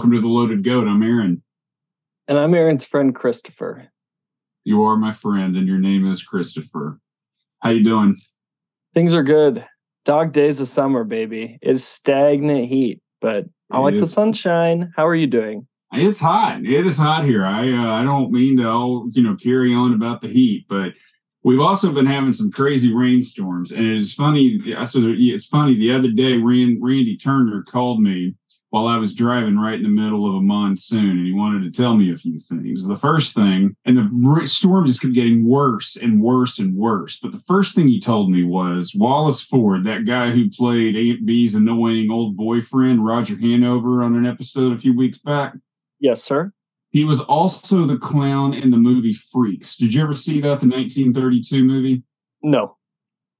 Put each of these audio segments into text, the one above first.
Welcome to the Loaded Goat. I'm Aaron. And I'm Aaron's friend Christopher. You are my friend, and your name is Christopher. How you doing? Things are good. Dog days of summer, baby. It's stagnant heat, but I like the sunshine. How are you doing? It's hot. It is hot here. I uh, I don't mean to all, you know carry on about the heat, but we've also been having some crazy rainstorms. And it's funny. So it's funny. The other day, Randy Turner called me while I was driving right in the middle of a monsoon, and he wanted to tell me a few things. The first thing, and the storm just kept getting worse and worse and worse. But the first thing he told me was Wallace Ford, that guy who played Aunt Bee's annoying old boyfriend, Roger Hanover, on an episode a few weeks back. Yes, sir. He was also the clown in the movie Freaks. Did you ever see that, the 1932 movie? No.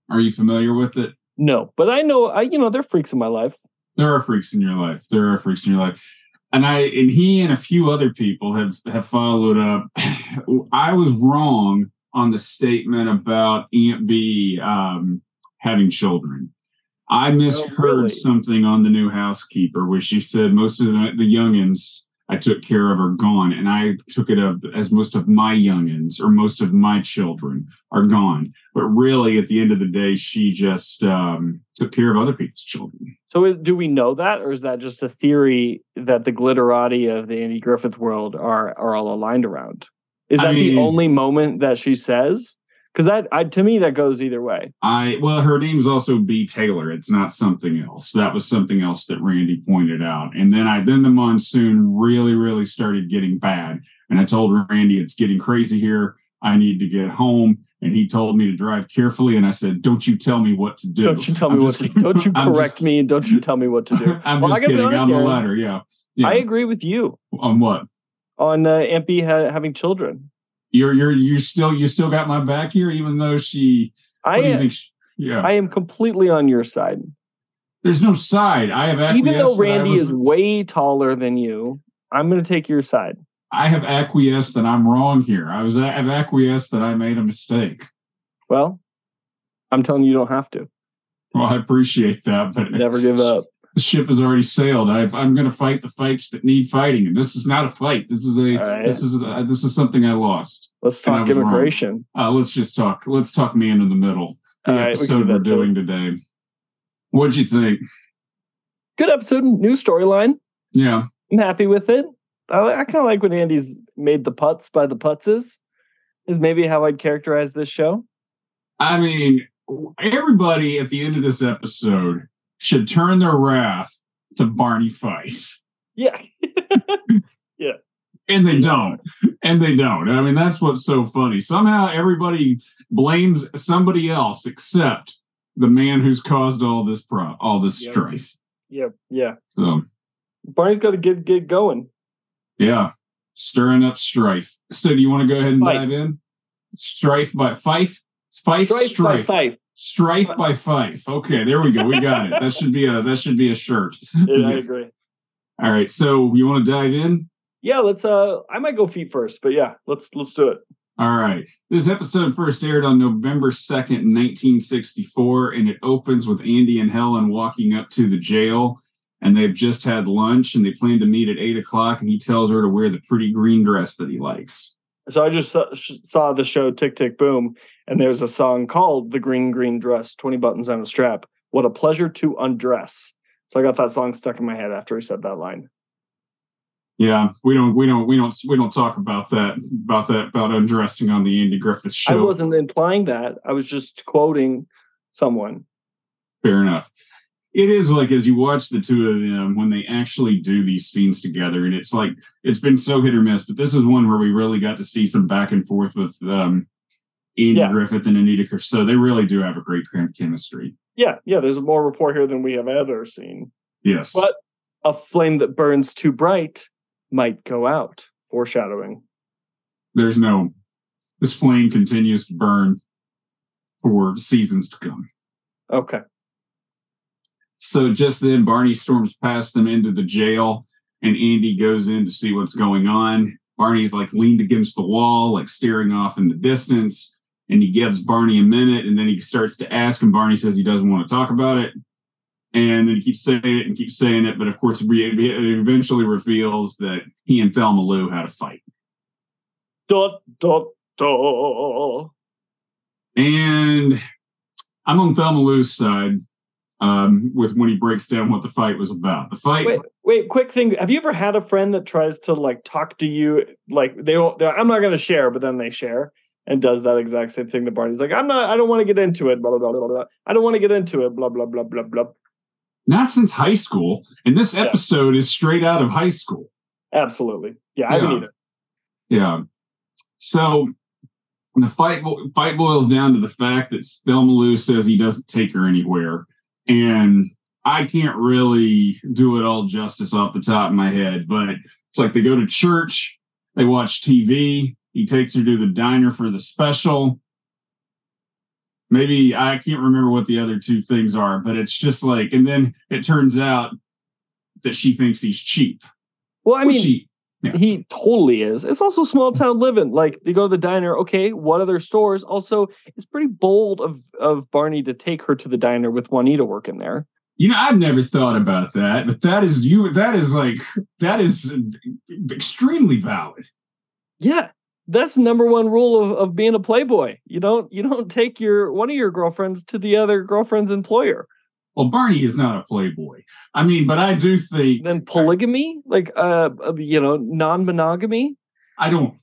Are you familiar with it? No, but I know I you know they're freaks in my life. There are freaks in your life. There are freaks in your life. And I and he and a few other people have have followed up. I was wrong on the statement about Aunt Bee um, having children. I misheard oh, really? something on the new housekeeper where she said most of the, the youngins I took care of are gone. And I took it up as most of my youngins or most of my children are gone. But really, at the end of the day, she just um, took care of other people's children. So, is, do we know that, or is that just a theory that the glitterati of the Andy Griffith world are are all aligned around? Is that I mean, the only moment that she says? Because that I, to me that goes either way. I well, her name's also Bee Taylor. It's not something else. That was something else that Randy pointed out. And then I then the monsoon really really started getting bad, and I told Randy it's getting crazy here. I need to get home. And he told me to drive carefully, and I said, "Don't you tell me what to do. Don't you tell me I'm what just, to. Don't you correct just, me. Don't you tell me what to do." I'm well, just kidding. I'm the latter. Yeah. yeah. I agree with you on what on uh, Aunt Bee ha- having children you're you're you still you still got my back here, even though she. I am. She, yeah, I am completely on your side. There's no side. I have even though Randy was, is way taller than you. I'm going to take your side. I have acquiesced that I'm wrong here. I was I've acquiesced that I made a mistake. Well, I'm telling you, you don't have to. Well, I appreciate that, but never give up the ship has already sailed. i am going to fight the fights that need fighting, and this is not a fight. This is a right. this is a, this is something I lost. Let's talk immigration. Uh, let's just talk. Let's talk man in the middle. The All episode right, we are doing today. What'd you think? Good episode. New storyline. Yeah, I'm happy with it. I, I kind of like when Andy's made the putts by the putzes. Is maybe how I'd characterize this show. I mean, everybody at the end of this episode should turn their wrath to Barney Fife. Yeah. yeah. And they don't. And they don't. I mean, that's what's so funny. Somehow everybody blames somebody else except the man who's caused all this pro all this yep. strife. Yep. Yeah. So Barney's got to get get going. Yeah. Stirring up strife. So do you want to go ahead and Fife. dive in? Strife by Fife? Fife strife. strife. By Fife. Strife by Fife. Okay, there we go. We got it. That should be a that should be a shirt. Yeah, I agree. All right, so you want to dive in? Yeah, let's. Uh, I might go feet first, but yeah, let's let's do it. All right. This episode first aired on November 2nd, 1964, and it opens with Andy and Helen walking up to the jail, and they've just had lunch, and they plan to meet at 8 o'clock, and he tells her to wear the pretty green dress that he likes. So I just saw the show Tick Tick Boom, and there's a song called "The Green Green Dress," twenty buttons on a strap. What a pleasure to undress. So I got that song stuck in my head after he said that line. Yeah, we don't, we don't, we don't, we don't talk about that, about that, about undressing on the Andy Griffith show. I wasn't implying that. I was just quoting someone. Fair enough it is like as you watch the two of them when they actually do these scenes together and it's like it's been so hit or miss but this is one where we really got to see some back and forth with um Andy yeah. Griffith and Aneta so they really do have a great chemistry. Yeah, yeah, there's more rapport here than we have ever seen. Yes. But a flame that burns too bright might go out, foreshadowing. There's no this flame continues to burn for seasons to come. Okay. So just then, Barney storms past them into the jail, and Andy goes in to see what's going on. Barney's like leaned against the wall, like staring off in the distance. And he gives Barney a minute, and then he starts to ask, and Barney says he doesn't want to talk about it. And then he keeps saying it and keeps saying it, but of course, it eventually reveals that he and Thelma Lou had a fight. Dot dot dot. And I'm on Thelma Lou's side um, with when he breaks down what the fight was about. The fight. Wait, wait, quick thing. Have you ever had a friend that tries to like talk to you like they don't? I'm not going to share, but then they share and does that exact same thing to Barney's like, I'm not. I don't want to get into it. Blah blah blah blah blah. I don't want to get into it. Blah blah blah blah blah. Not since high school, and this episode yeah. is straight out of high school. Absolutely, yeah, I yeah. haven't either. Yeah. So the fight fight boils down to the fact that Thelma Lou says he doesn't take her anywhere and I can't really do it all justice off the top of my head, but it's like they go to church, they watch TV, he takes her to the diner for the special. Maybe I can't remember what the other two things are, but it's just like, and then it turns out that she thinks he's cheap. Well, I mean, he, yeah. he totally is. It's also small town living. Like they go to the diner. Okay, what other stores? Also, it's pretty bold of of Barney to take her to the diner with Juanita working there. You know, I've never thought about that, but that is you. That is like that is extremely valid. Yeah, that's number one rule of, of being a playboy. You don't you don't take your one of your girlfriends to the other girlfriend's employer. Well, Barney is not a playboy. I mean, but I do think then polygamy, like uh, you know, non-monogamy. I don't.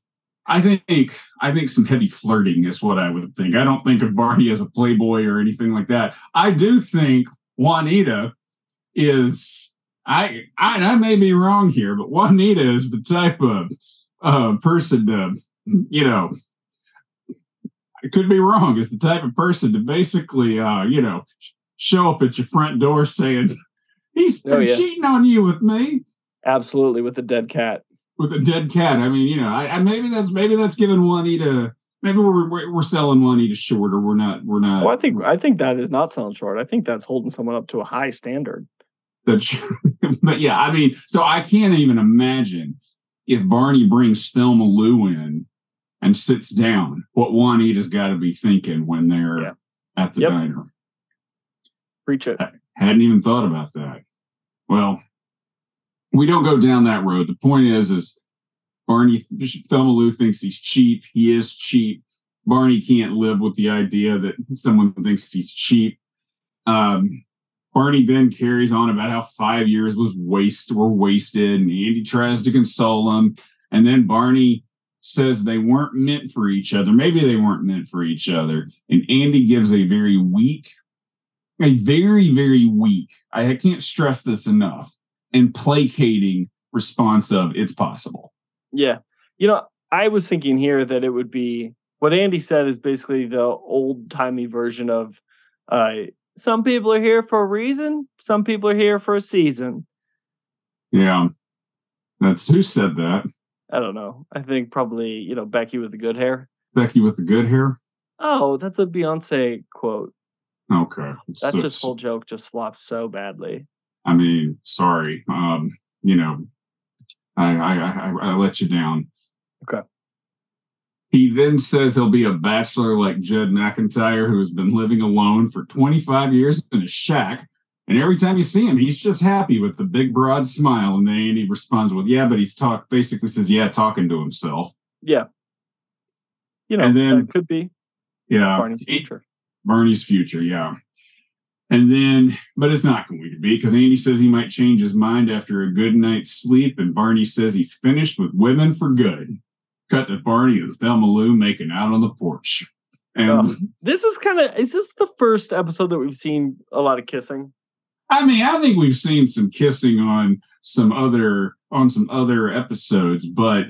I think I think some heavy flirting is what I would think. I don't think of Barney as a playboy or anything like that. I do think Juanita is. I I, I may be wrong here, but Juanita is the type of uh, person to, you know, I could be wrong. Is the type of person to basically, uh, you know, show up at your front door saying, "He's been oh, yeah. cheating on you with me." Absolutely, with a dead cat. With a dead cat. I mean, you know, I, I maybe that's maybe that's giving Juanita. Maybe we're, we're we're selling Juanita short, or we're not. We're not. Well, I think I think that is not selling short. I think that's holding someone up to a high standard. That's, but yeah, I mean, so I can't even imagine if Barney brings Thelma Lou in and sits down, what Juanita's got to be thinking when they're yeah. at the yep. diner. Preach it. I hadn't even thought about that. Well, we don't go down that road. The point is, is Barney Thelma Lou thinks he's cheap. He is cheap. Barney can't live with the idea that someone thinks he's cheap. Um, Barney then carries on about how five years was waste were wasted, and Andy tries to console him. And then Barney says they weren't meant for each other. Maybe they weren't meant for each other. And Andy gives a very weak a very, very weak, I can't stress this enough, and placating response of it's possible. Yeah. You know, I was thinking here that it would be what Andy said is basically the old timey version of uh, some people are here for a reason, some people are here for a season. Yeah. That's who said that? I don't know. I think probably, you know, Becky with the good hair. Becky with the good hair? Oh, that's a Beyonce quote. Okay. That so, just whole joke just flopped so badly. I mean, sorry. Um, you know, I, I I I let you down. Okay. He then says he'll be a bachelor like Judd McIntyre, who has been living alone for 25 years in a shack. And every time you see him, he's just happy with the big broad smile. And then he responds with, Yeah, but he's talk basically says, Yeah, talking to himself. Yeah. You know, and then could be. Yeah. Barney's future. Barney's future, yeah. And then, but it's not going to be because Andy says he might change his mind after a good night's sleep, and Barney says he's finished with women for good. Cut to Barney and Thelma Lou making out on the porch. And um, this is kind of is this the first episode that we've seen a lot of kissing? I mean, I think we've seen some kissing on some other on some other episodes, but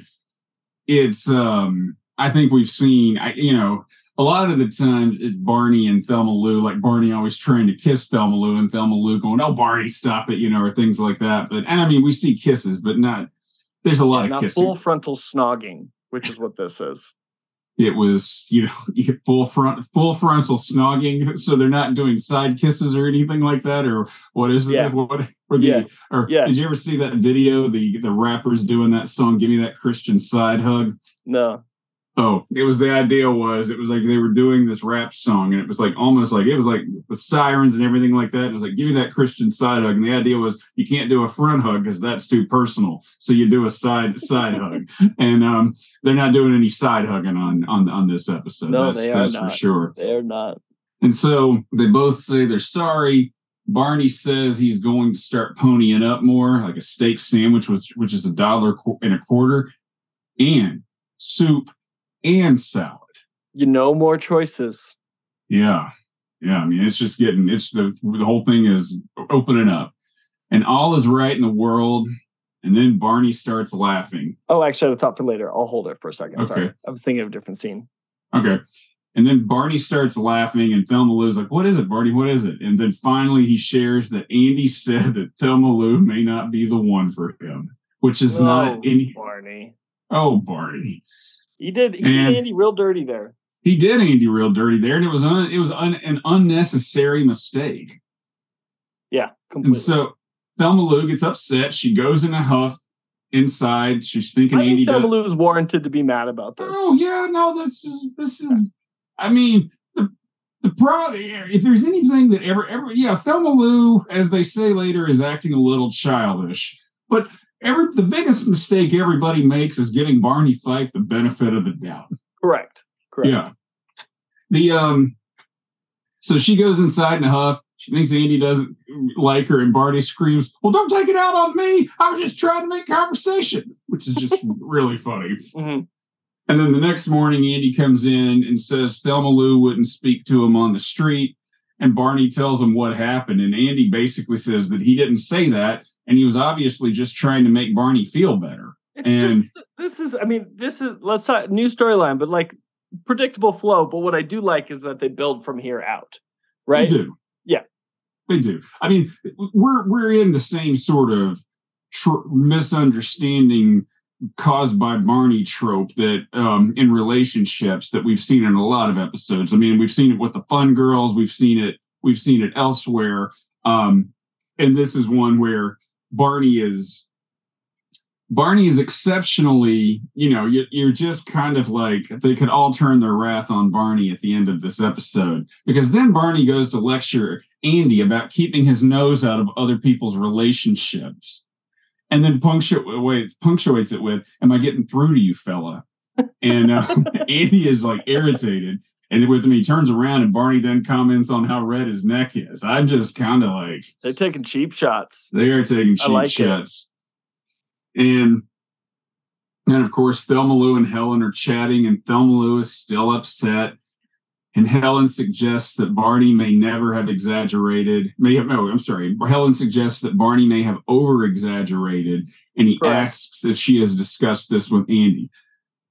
it's um I think we've seen I you know a lot of the times it's Barney and Thelma Lou, like Barney always trying to kiss Thelma Lou and Thelma Lou going, "Oh, Barney, stop it," you know, or things like that. But and I mean, we see kisses, but not. There's a lot yeah, of kissing. Full frontal snogging, which is what this is. It was, you know, full front, full frontal snogging. So they're not doing side kisses or anything like that, or what is it? Yeah. What or the, yeah. or yeah. did you ever see that video? The the rappers doing that song, "Give Me That Christian Side Hug." No. Oh, it was the idea was it was like they were doing this rap song and it was like almost like it was like with sirens and everything like that. It was like give me that Christian side hug. And the idea was you can't do a front hug because that's too personal. So you do a side side hug. And um they're not doing any side hugging on on on this episode. No, that's they are that's not. for sure. They're not. And so they both say they're sorry. Barney says he's going to start ponying up more, like a steak sandwich, which which is a dollar and a quarter, and soup and salad. You know more choices. Yeah, yeah. I mean, it's just getting it's the the whole thing is opening up, and all is right in the world. And then Barney starts laughing. Oh, actually, I had a thought for later. I'll hold it for a second. Sorry. Okay. I was thinking of a different scene. Okay. And then Barney starts laughing, and Thelma Lou's like, What is it, Barney? What is it? And then finally he shares that Andy said that Thelma Lou may not be the one for him, which is not Oh, any. Barney. Oh, Barney. He did. He And- did Andy real dirty there. He did Andy real dirty there, and it was un, it was un, an unnecessary mistake. Yeah, And so Thelma Lou gets upset. She goes in a huff inside. She's thinking I Andy think Thelma. Lou is warranted to be mad about this. Oh yeah, no, this is this is. I mean, the the pro. If there's anything that ever ever, yeah, Thelma Lou, as they say later, is acting a little childish. But every the biggest mistake everybody makes is giving Barney Fife the benefit of the doubt. Correct. Correct. Yeah. The um. So she goes inside in a huff. She thinks Andy doesn't like her, and Barney screams, "Well, don't take it out on me! I was just trying to make conversation," which is just really funny. Mhm. And then the next morning, Andy comes in and says Thelma Lou wouldn't speak to him on the street. And Barney tells him what happened. And Andy basically says that he didn't say that. And he was obviously just trying to make Barney feel better. It's And- just this is. I mean, this is. Let's talk new storyline, but like predictable flow. But what I do like is that they build from here out. Right. They do. Yeah. They do. I mean, we're we're in the same sort of tr- misunderstanding caused by Barney trope that um, in relationships that we've seen in a lot of episodes. I mean, we've seen it with the Fun Girls. We've seen it. We've seen it elsewhere. Um, and this is one where Barney is Barney is exceptionally, you know, you, you're just kind of like they could all turn their wrath on Barney at the end of this episode because then Barney goes to lecture Andy about keeping his nose out of other people's relationships and then punctuate, punctuates it with, Am I getting through to you, fella? And um, Andy is like irritated. And with him, he turns around and Barney then comments on how red his neck is. I'm just kind of like, They're taking cheap shots. they are taking cheap like it. shots. And and of course, Thelma Lou and Helen are chatting, and Thelma Lou is still upset. And Helen suggests that Barney may never have exaggerated. May have no, I'm sorry. Helen suggests that Barney may have over exaggerated, and he Correct. asks if she has discussed this with Andy.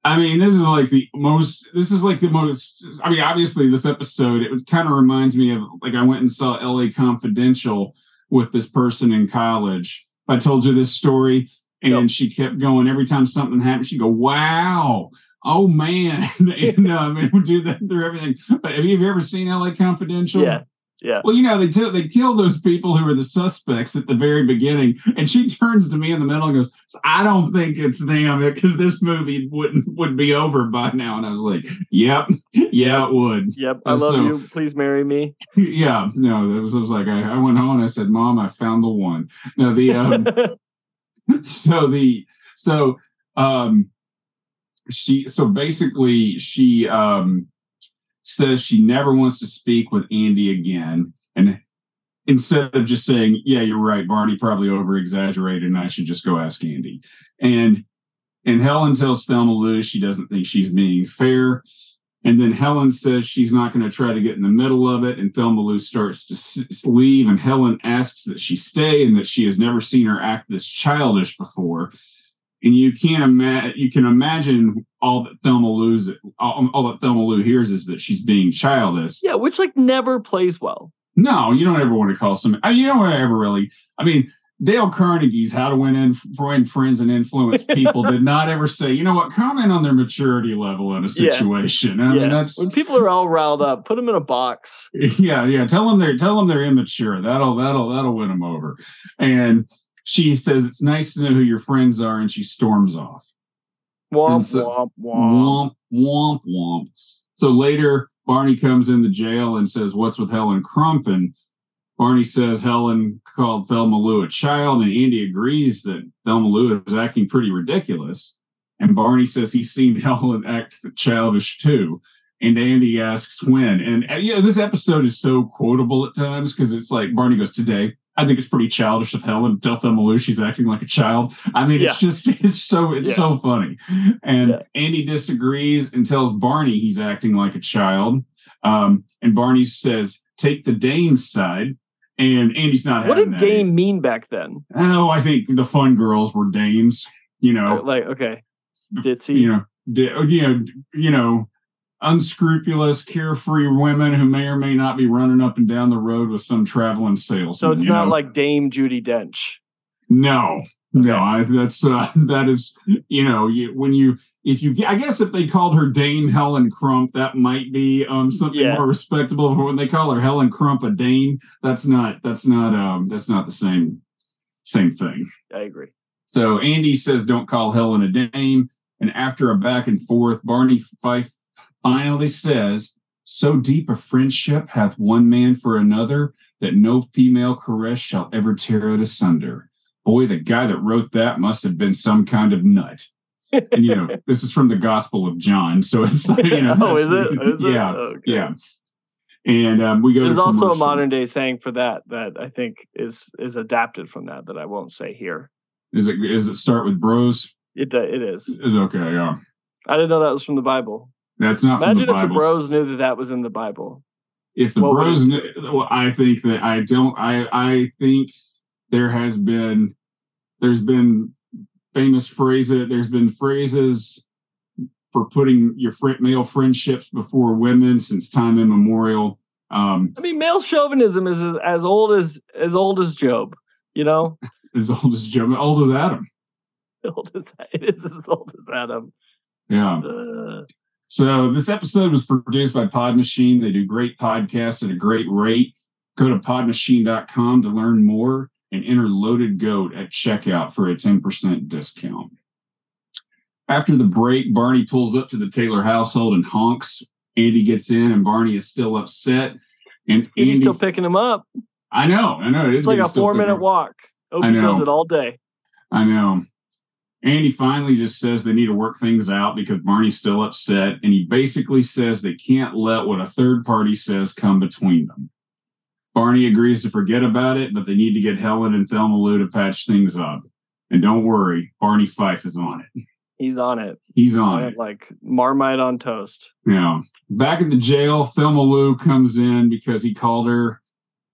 I mean, this is like the most. This is like the most. I mean, obviously, this episode it kind of reminds me of like I went and saw L.A. Confidential with this person in college. I told you this story, and Yep. she kept going every time something happened. She'd go, "Wow, oh man," and um, it would do that through everything. But have you ever seen L.A. Confidential? Yeah. Yeah. Well, you know, they t- they kill those people who are the suspects at the very beginning, and she turns to me in the middle and goes, "I don't think it's them because this movie wouldn't would be over by now." And I was like, "Yep, yeah, it would." Yep. I love so- you. Please marry me. yeah, no, it was, it was like I, I went home and I said, "Mom, I found the one." No, the um, so the so um she so basically she um says she never wants to speak with Andy again. And instead of just saying yeah you're right Barney probably over exaggerated and I should just go ask Andy. And and Helen tells Thelma Lou she doesn't think she's being fair. And then Helen says she's not going to try to get in the middle of it. And Thelma Lou starts to leave. And Helen asks that she stay and that she has never seen her act this childish before. And you can't imagine you can imagine all that Thelma Lou's all, all that Thelma Lou hears is that she's being childish. yeah, which like never plays well. No, you don't ever want to call somebody. I uh, mean, you don't ever really. I mean, Dale Carnegie's "How to Win, Inf- Win Friends and Influence People" did not ever say, you know what, comment on their maturity level in a Yeah. situation. I mean, yeah. that's when people are all riled up, put them in a box. yeah, yeah. Tell them they're tell them they're immature. That'll that'll that'll win them over. And she says it's nice to know who your friends are, and she storms off. Womp, so, womp, womp. Womp, womp, womp. So later, Barney comes in the jail and says, What's with Helen Crump? And Barney says Helen called Thelma Lou a child, and Andy agrees that Thelma Lou is acting pretty ridiculous. And Barney says he's seen Helen act childish too. And Andy asks when. And, and you know, this episode is so quotable at times because it's like Barney goes, Today, I think it's pretty childish of Helen to tell acting like a child. I mean, yeah. it's just it's so it's yeah. so funny. And yeah. Andy disagrees and tells Barney he's acting like a child. Um, and Barney says, "Take the dame's side." And Andy's not. What did dame mean back then? Oh, I think the fun girls were dames. You know, like okay, ditzy. You know, you know, you know, unscrupulous, carefree women who may or may not be running up and down the road with some traveling salesman. So it's not know? like Dame Judi Dench. No, no, I, that's uh, that is you know you, when you if you I guess if they called her Dame Helen Crump, that might be um something yeah. more respectable. But when they call her Helen Crump a Dame, that's not that's not um that's not the same same thing. I agree. So Andy says don't call Helen a Dame, and after a back and forth, Barney Fife finally says, "So deep a friendship hath one man for another that no female caress shall ever tear it asunder." Boy, the guy that wrote that must have been some kind of nut and you know this is from the Gospel of John, so it's like, you know. oh, is it? Is yeah, it? Okay. yeah. And um, we go. There's also a modern day saying for that that I think is is adapted from that that I won't say here. Is it? Is it start with bros? It it is. Okay. Yeah. I didn't know that was from the Bible. That's not. Imagine the if the bros knew that that was in the Bible. If the what bros, knew, well, I think that I don't. I I think there has been there's been famous phrases. There's been phrases for putting your fr- male friendships before women since time immemorial. Um, I mean, male chauvinism is as, as old as as old as Job. You know, as old as Job, old as Adam. Old as it is as old as Adam. Yeah. Uh. So this episode was produced by Pod Machine. They do great podcasts at a great rate. Go to podmachine.com to learn more and enter loaded goat at checkout for a 10% discount. After the break, Barney pulls up to the Taylor household and honks. Andy gets in, and Barney is still upset. And Andy's still picking him up. I know, I know. It it's like a four minute walk. Opie does it all day. I know. Andy finally just says they need to work things out because Barney's still upset. And he basically says they can't let what a third party says come between them. Barney agrees to forget about it, but they need to get Helen and Thelma Lou to patch things up. And don't worry, Barney Fife is on it. He's on it. He's on it. Like Marmite on toast. Yeah. Back at the jail, Thelma Lou comes in because he called her.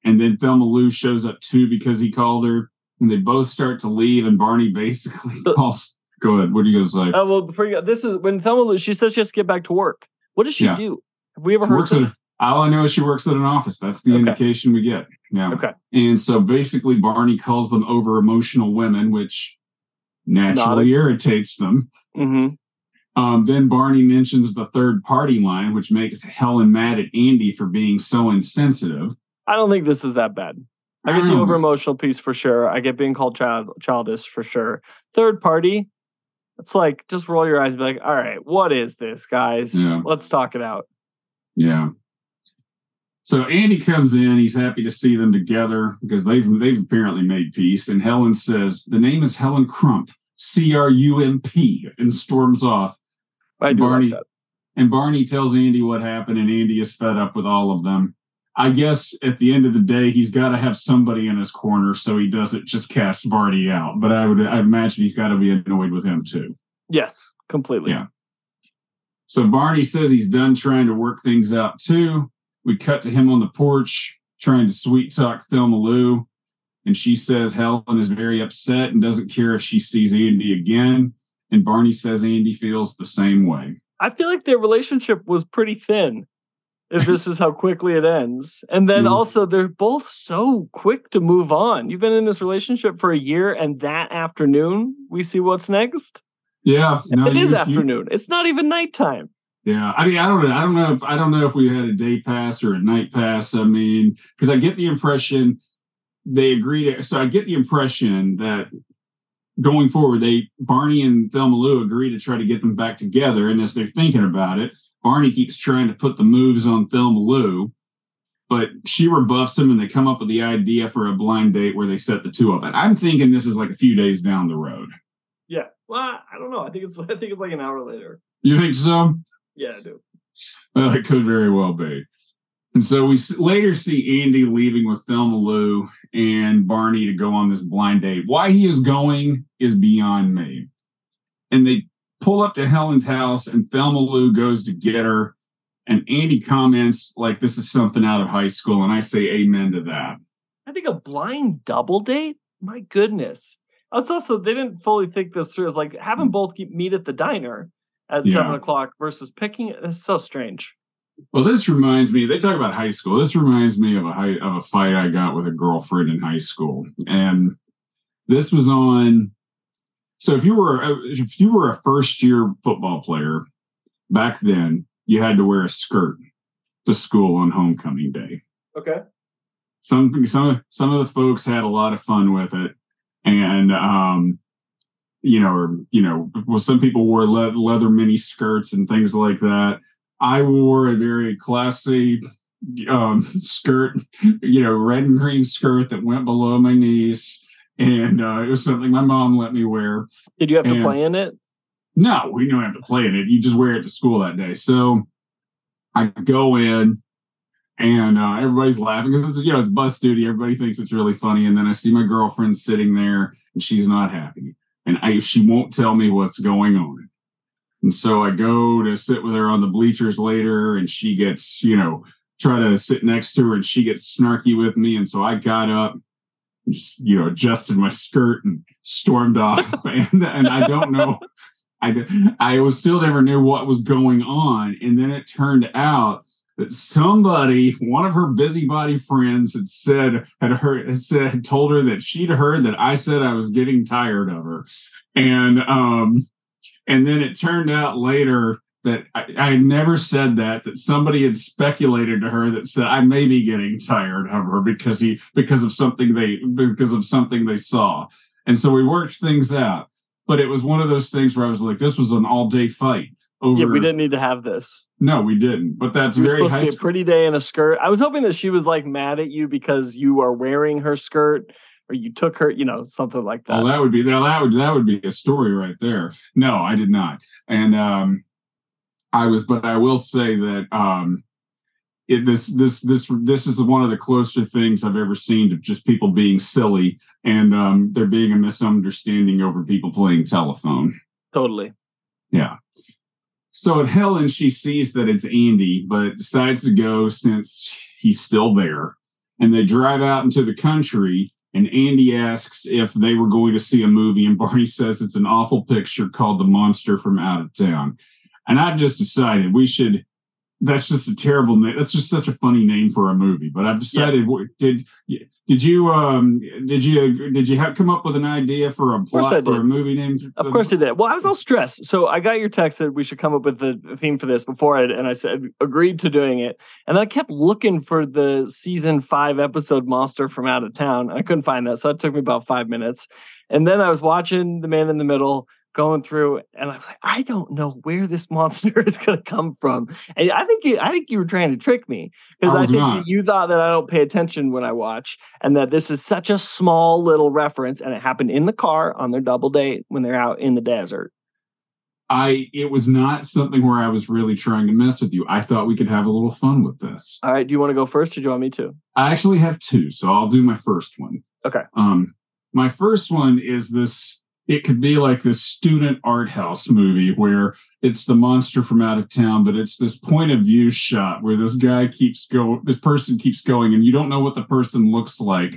And then Thelma Lou shows up too because he called her. And they both start to leave. And Barney basically calls. Go ahead. What do you guys like? Oh, well, before you go, this is when Thelma she says she has to get back to work. What does she yeah. do? Have we ever heard this? All I know is she works at an office. That's the okay. indication we get. Yeah. Okay. And so basically, Barney calls them over emotional women, which naturally irritates them. Mm-hmm. Um, then Barney mentions the third party line, which makes Helen mad at Andy for being so insensitive. I don't think this is that bad. I get the mm. over emotional piece for sure. I get being called child childish for sure. Third party, it's like just roll your eyes and be like, all right, what is this, guys? Yeah. Let's talk it out. Yeah. So Andy comes in. He's happy to see them together because they've they've apparently made peace. And Helen says the name is Helen Crump, C R U M P, and storms off. I do Barney, like And Barney tells Andy what happened, and Andy is fed up with all of them. I guess at the end of the day, he's got to have somebody in his corner so he doesn't just cast Barney out. But I would I imagine he's got to be annoyed with him too. Yes, completely. Yeah. So Barney says he's done trying to work things out too we cut to him on the porch trying to sweet talk Thelma Lou. And she says Helen is very upset and doesn't care if she sees Andy again. And Barney says Andy feels the same way. I feel like their relationship was pretty thin if this is how quickly it ends. And then mm. also, they're both so quick to move on. You've been in this relationship for a year, and that afternoon, we see what's next. Yeah, no, it you, is afternoon. You, it's not even nighttime. Yeah, I mean, I don't know. I don't know if I don't know if we had a day pass or a night pass. I mean, because I get the impression they agreed. So I get the impression that going forward, they Barney and Thelma Lou agree to try to get them back together. And as they're thinking about it, Barney keeps trying to put the moves on Thelma Lou, but she rebuffs him and they come up with the idea for a blind date where they set the two up. And I'm thinking this is like a few days down the road. Yeah. Well, I don't know. I think it's I think it's like an hour later. You think so? Yeah, I do. Well, it could very well be. And so we later see Andy leaving with Thelma Lou and Barney to go on this blind date. Why he is going is beyond me. And they pull up to Helen's house, and Thelma Lou goes to get her. And Andy comments like this is something out of high school. And I say amen to that. I think a blind double date? My goodness. It's also, they didn't fully think this through. It's like having hmm. both meet at the diner at yeah. seven o'clock versus picking it. It's so strange. Well, this reminds me. They talk about high school. This reminds me of a high, of a fight I got with a girlfriend in high school, and this was on. So if you were if you were a first year football player back then, you had to wear a skirt to school on homecoming day. Okay. Some some some of the folks had a lot of fun with it, and um, you know, or you know, well, some people wore le- leather mini skirts and things like that. I wore a very classy um, skirt, you know, red and green skirt that went below my knees. And uh, it was something my mom let me wear. Did you have and to play in it? No, we don't have to play in it. You just wear it to school that day. So I go in and uh, everybody's laughing because it's you know it's bus duty. Everybody thinks it's really funny, and then I see my girlfriend sitting there and she's not happy, and I she won't tell me what's going on. And so I go to sit with her on the bleachers later, and she gets, you know, try to sit next to her, and she gets snarky with me. And so I got up, just, you know, adjusted my skirt and stormed off. and, and I don't know, I, I was still never knew what was going on. And then it turned out that somebody, one of her busybody friends, had said had heard had said had told her that she'd heard that I said I was getting tired of her, and um, and then it turned out later that I, I never said that, that somebody had speculated to her that said I may be getting tired of her because he because of something they because of something they saw. And so we worked things out. But it was one of those things where I was like, this was an all day fight. Over... Yeah, we didn't need to have this. No, we didn't. But that's very supposed to be a pretty day in a skirt. I was hoping that she was like mad at you because you are wearing her skirt or you took her, you know, something like that. Oh, that would be that would that would be a story right there. No, I did not. And um I was, but I will say that um it, this this this this is one of the closer things I've ever seen to just people being silly and um there being a misunderstanding over people playing telephone. Totally. Yeah. So at Helen, she sees that it's Andy, but decides to go since he's still there. And they drive out into the country and Andy asks if they were going to see a movie, and Barney says it's an awful picture called The Monster from Out of Town. And I've just decided we should that's just a terrible name. That's just such a funny name for a movie. But I've decided yes. did did you um did you did you have come up with an idea for a plot for a movie name? Of course I did. Well, I was all stressed. So I got your text that we should come up with the theme for this before I and I said agreed to doing it. And then I kept looking for the season five episode monster from out of town. I couldn't find that. So it took me about five minutes. And then I was watching The Man in the Middle going through and I was like, I don't know where this monster is going to come from. And I think you, I think you were trying to trick me because I, I think you thought that I don't pay attention when I watch and that this is such a small little reference and it happened in the car on their double date when they're out in the desert. I it was not something where I was really trying to mess with you. I thought we could have a little fun with this. All right, do you want to go first or do you want me to? I actually have two, so I'll do my first one. Okay. Um my first one is this it could be like this student art house movie where it's the monster from out of town, but it's this point of view shot where this guy keeps going, this person keeps going, and you don't know what the person looks like.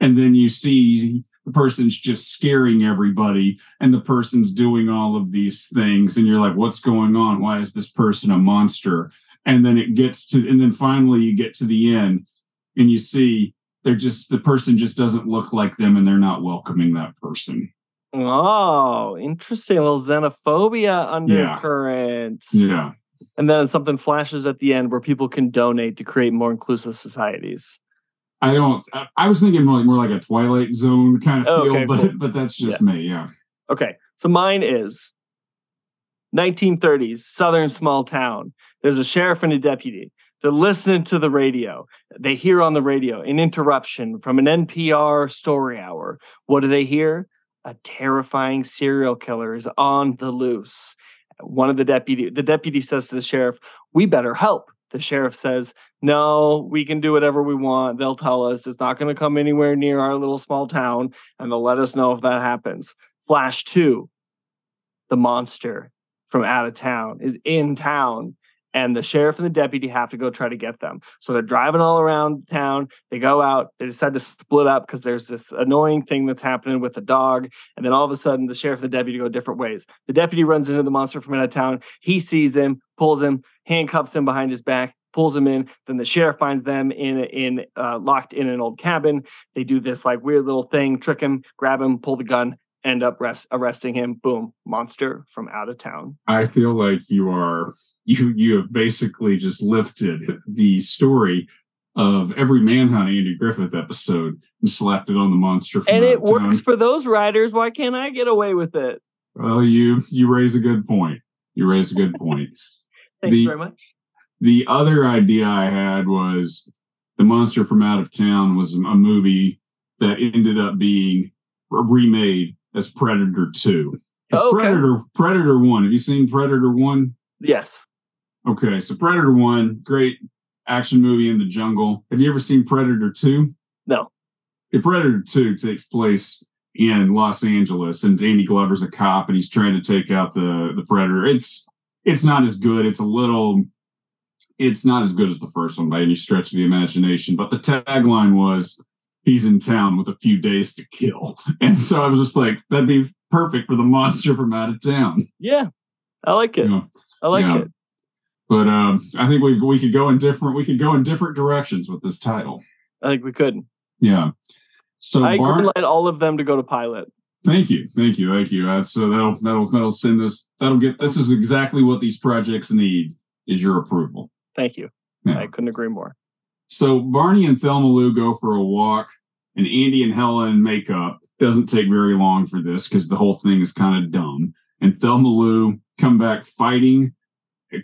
And then you see the person's just scaring everybody, and the person's doing all of these things, and you're like, what's going on? Why is this person a monster? And then it gets to, and then finally you get to the end, and you see they're just, the person just doesn't look like them, and they're not welcoming that person Oh, interesting. A little xenophobia undercurrent. Yeah. yeah. And then something flashes at the end where people can donate to create more inclusive societies. I don't. I, was thinking more like more like a Twilight Zone kind of Oh, feel, okay, but cool. but that's just Yeah. me. Yeah. Okay, so mine is 1930s southern small town. There's a sheriff and a deputy. They're listening to the radio. They hear on the radio an interruption from an NPR story hour. What do they hear? A terrifying serial killer is on the loose. One of the deputy, the deputy says to the sheriff, "We better help." The sheriff says, "No, we can do whatever we want. They'll tell us it's not going to come anywhere near our little small town, and they'll let us know if that happens." Flash 2, the monster from out of town is in town, and the sheriff and the deputy have to go try to get them. So they're driving all around town. They go out, they decide to split up because there's this annoying thing that's happening with the dog. And then all of a sudden, the sheriff and the deputy go different ways. The deputy runs into the monster from out of town. He sees him, pulls him, handcuffs him behind his back. Pulls him in. Then the sheriff finds them in in uh, locked in an old cabin. They do this like weird little thing, trick him, grab him, pull the gun, end up rest, arresting him. Boom, monster from out of town. I feel like you are you you have basically just lifted the story of every Manhunt Andy Griffith episode and slapped it on the monster. From And out it of town. works for those writers. Why can't I get away with it? Well, you you raise a good point. You raise a good point. Thank The- you very much. the other idea I had was the monster from out of town was a movie that ended up being remade as Predator Two. Oh, okay. Predator Predator One. Have you seen Predator One? Yes. Okay, so Predator One, great action movie in the jungle. Have you ever seen Predator Two? No. The Predator Two takes place in Los Angeles, and Danny Glover's a cop, and he's trying to take out the the Predator. It's it's not as good. It's a little. It's not as good as the first one by any stretch of the imagination. But the tagline was, "He's in town with a few days to kill," and so I was just like, "That'd be perfect for the monster from out of town." Yeah. I like it. Know? I like Yeah. it. But um, I think we we could go in different we could go in different directions with this title. I think we could. Yeah. So I Bar- greenlight all of them to go to pilot. thank you, thank you, thank you. That's so that'll that'll that'll send this that'll get this is exactly what these projects need is your approval. Thank you. Yeah. I couldn't agree more. So Barney and Thelma Lou go for a walk, and Andy and Helen make up. Doesn't take very long for this because the whole thing is kind of dumb. And Thelma Lou come back fighting.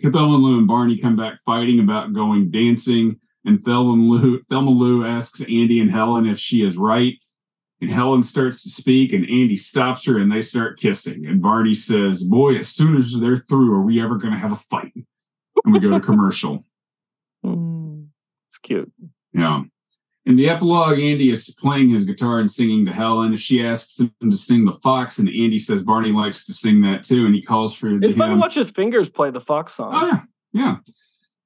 Thelma Lou and Barney come back fighting about going dancing. And Thelma Lou, Thelma Lou asks Andy and Helen if she is right. And Helen starts to speak, and Andy stops her, and they start kissing. And Barney says, "Boy, as soon as they're through, are we ever going to have a fight?" And we go to commercial. Cute. Yeah. In the epilogue, Andy is playing his guitar and singing to Helen. She asks him to sing the fox, and Andy says Barney likes to sing that too, and he calls for It's fun to watch his fingers play the Fox song. Oh yeah, yeah.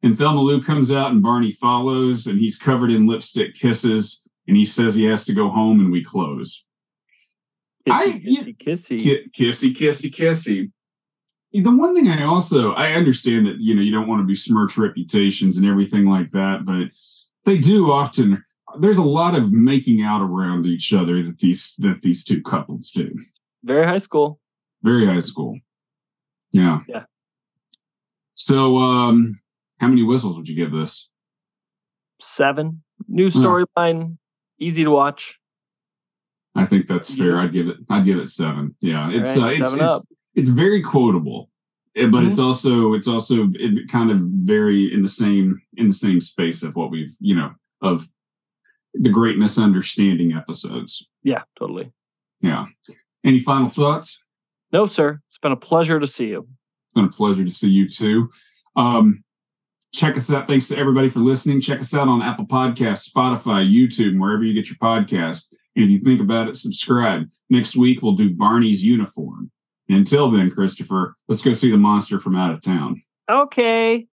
And Thelma Lou comes out, and Barney follows, and he's covered in lipstick kisses, and he says he has to go home, and we close. Kissy, I- kissy, kissy. Ki- kissy, kissy, kissy. The one thing I also I understand that you know you don't want to besmirch reputations and everything like that, but they do often. There's a lot of making out around each other that these that these two couples do. Very high school. Very high school. Yeah. Yeah. So, um, how many whistles would you give this? Seven. New storyline. Easy to watch. I think that's fair. I'd give it. I'd give it seven. Yeah, it's All uh, right, it's, seven it's up. It's very quotable, eh, but Mhm. it's also it's also it kind of very in the same in the same space of what we've you know of the great misunderstanding episodes. Yeah, totally. Yeah. Any final thoughts? No, sir. It's been a pleasure to see you. It's been a pleasure to see you too. Um, check us out. Thanks to everybody for listening. Check us out on Apple Podcasts, Spotify, YouTube, and wherever you get your podcast. And if you think about it, subscribe. Next week, we'll do Barney's uniform. Until then, Christopher, let's go see the monster from out of town. Okay.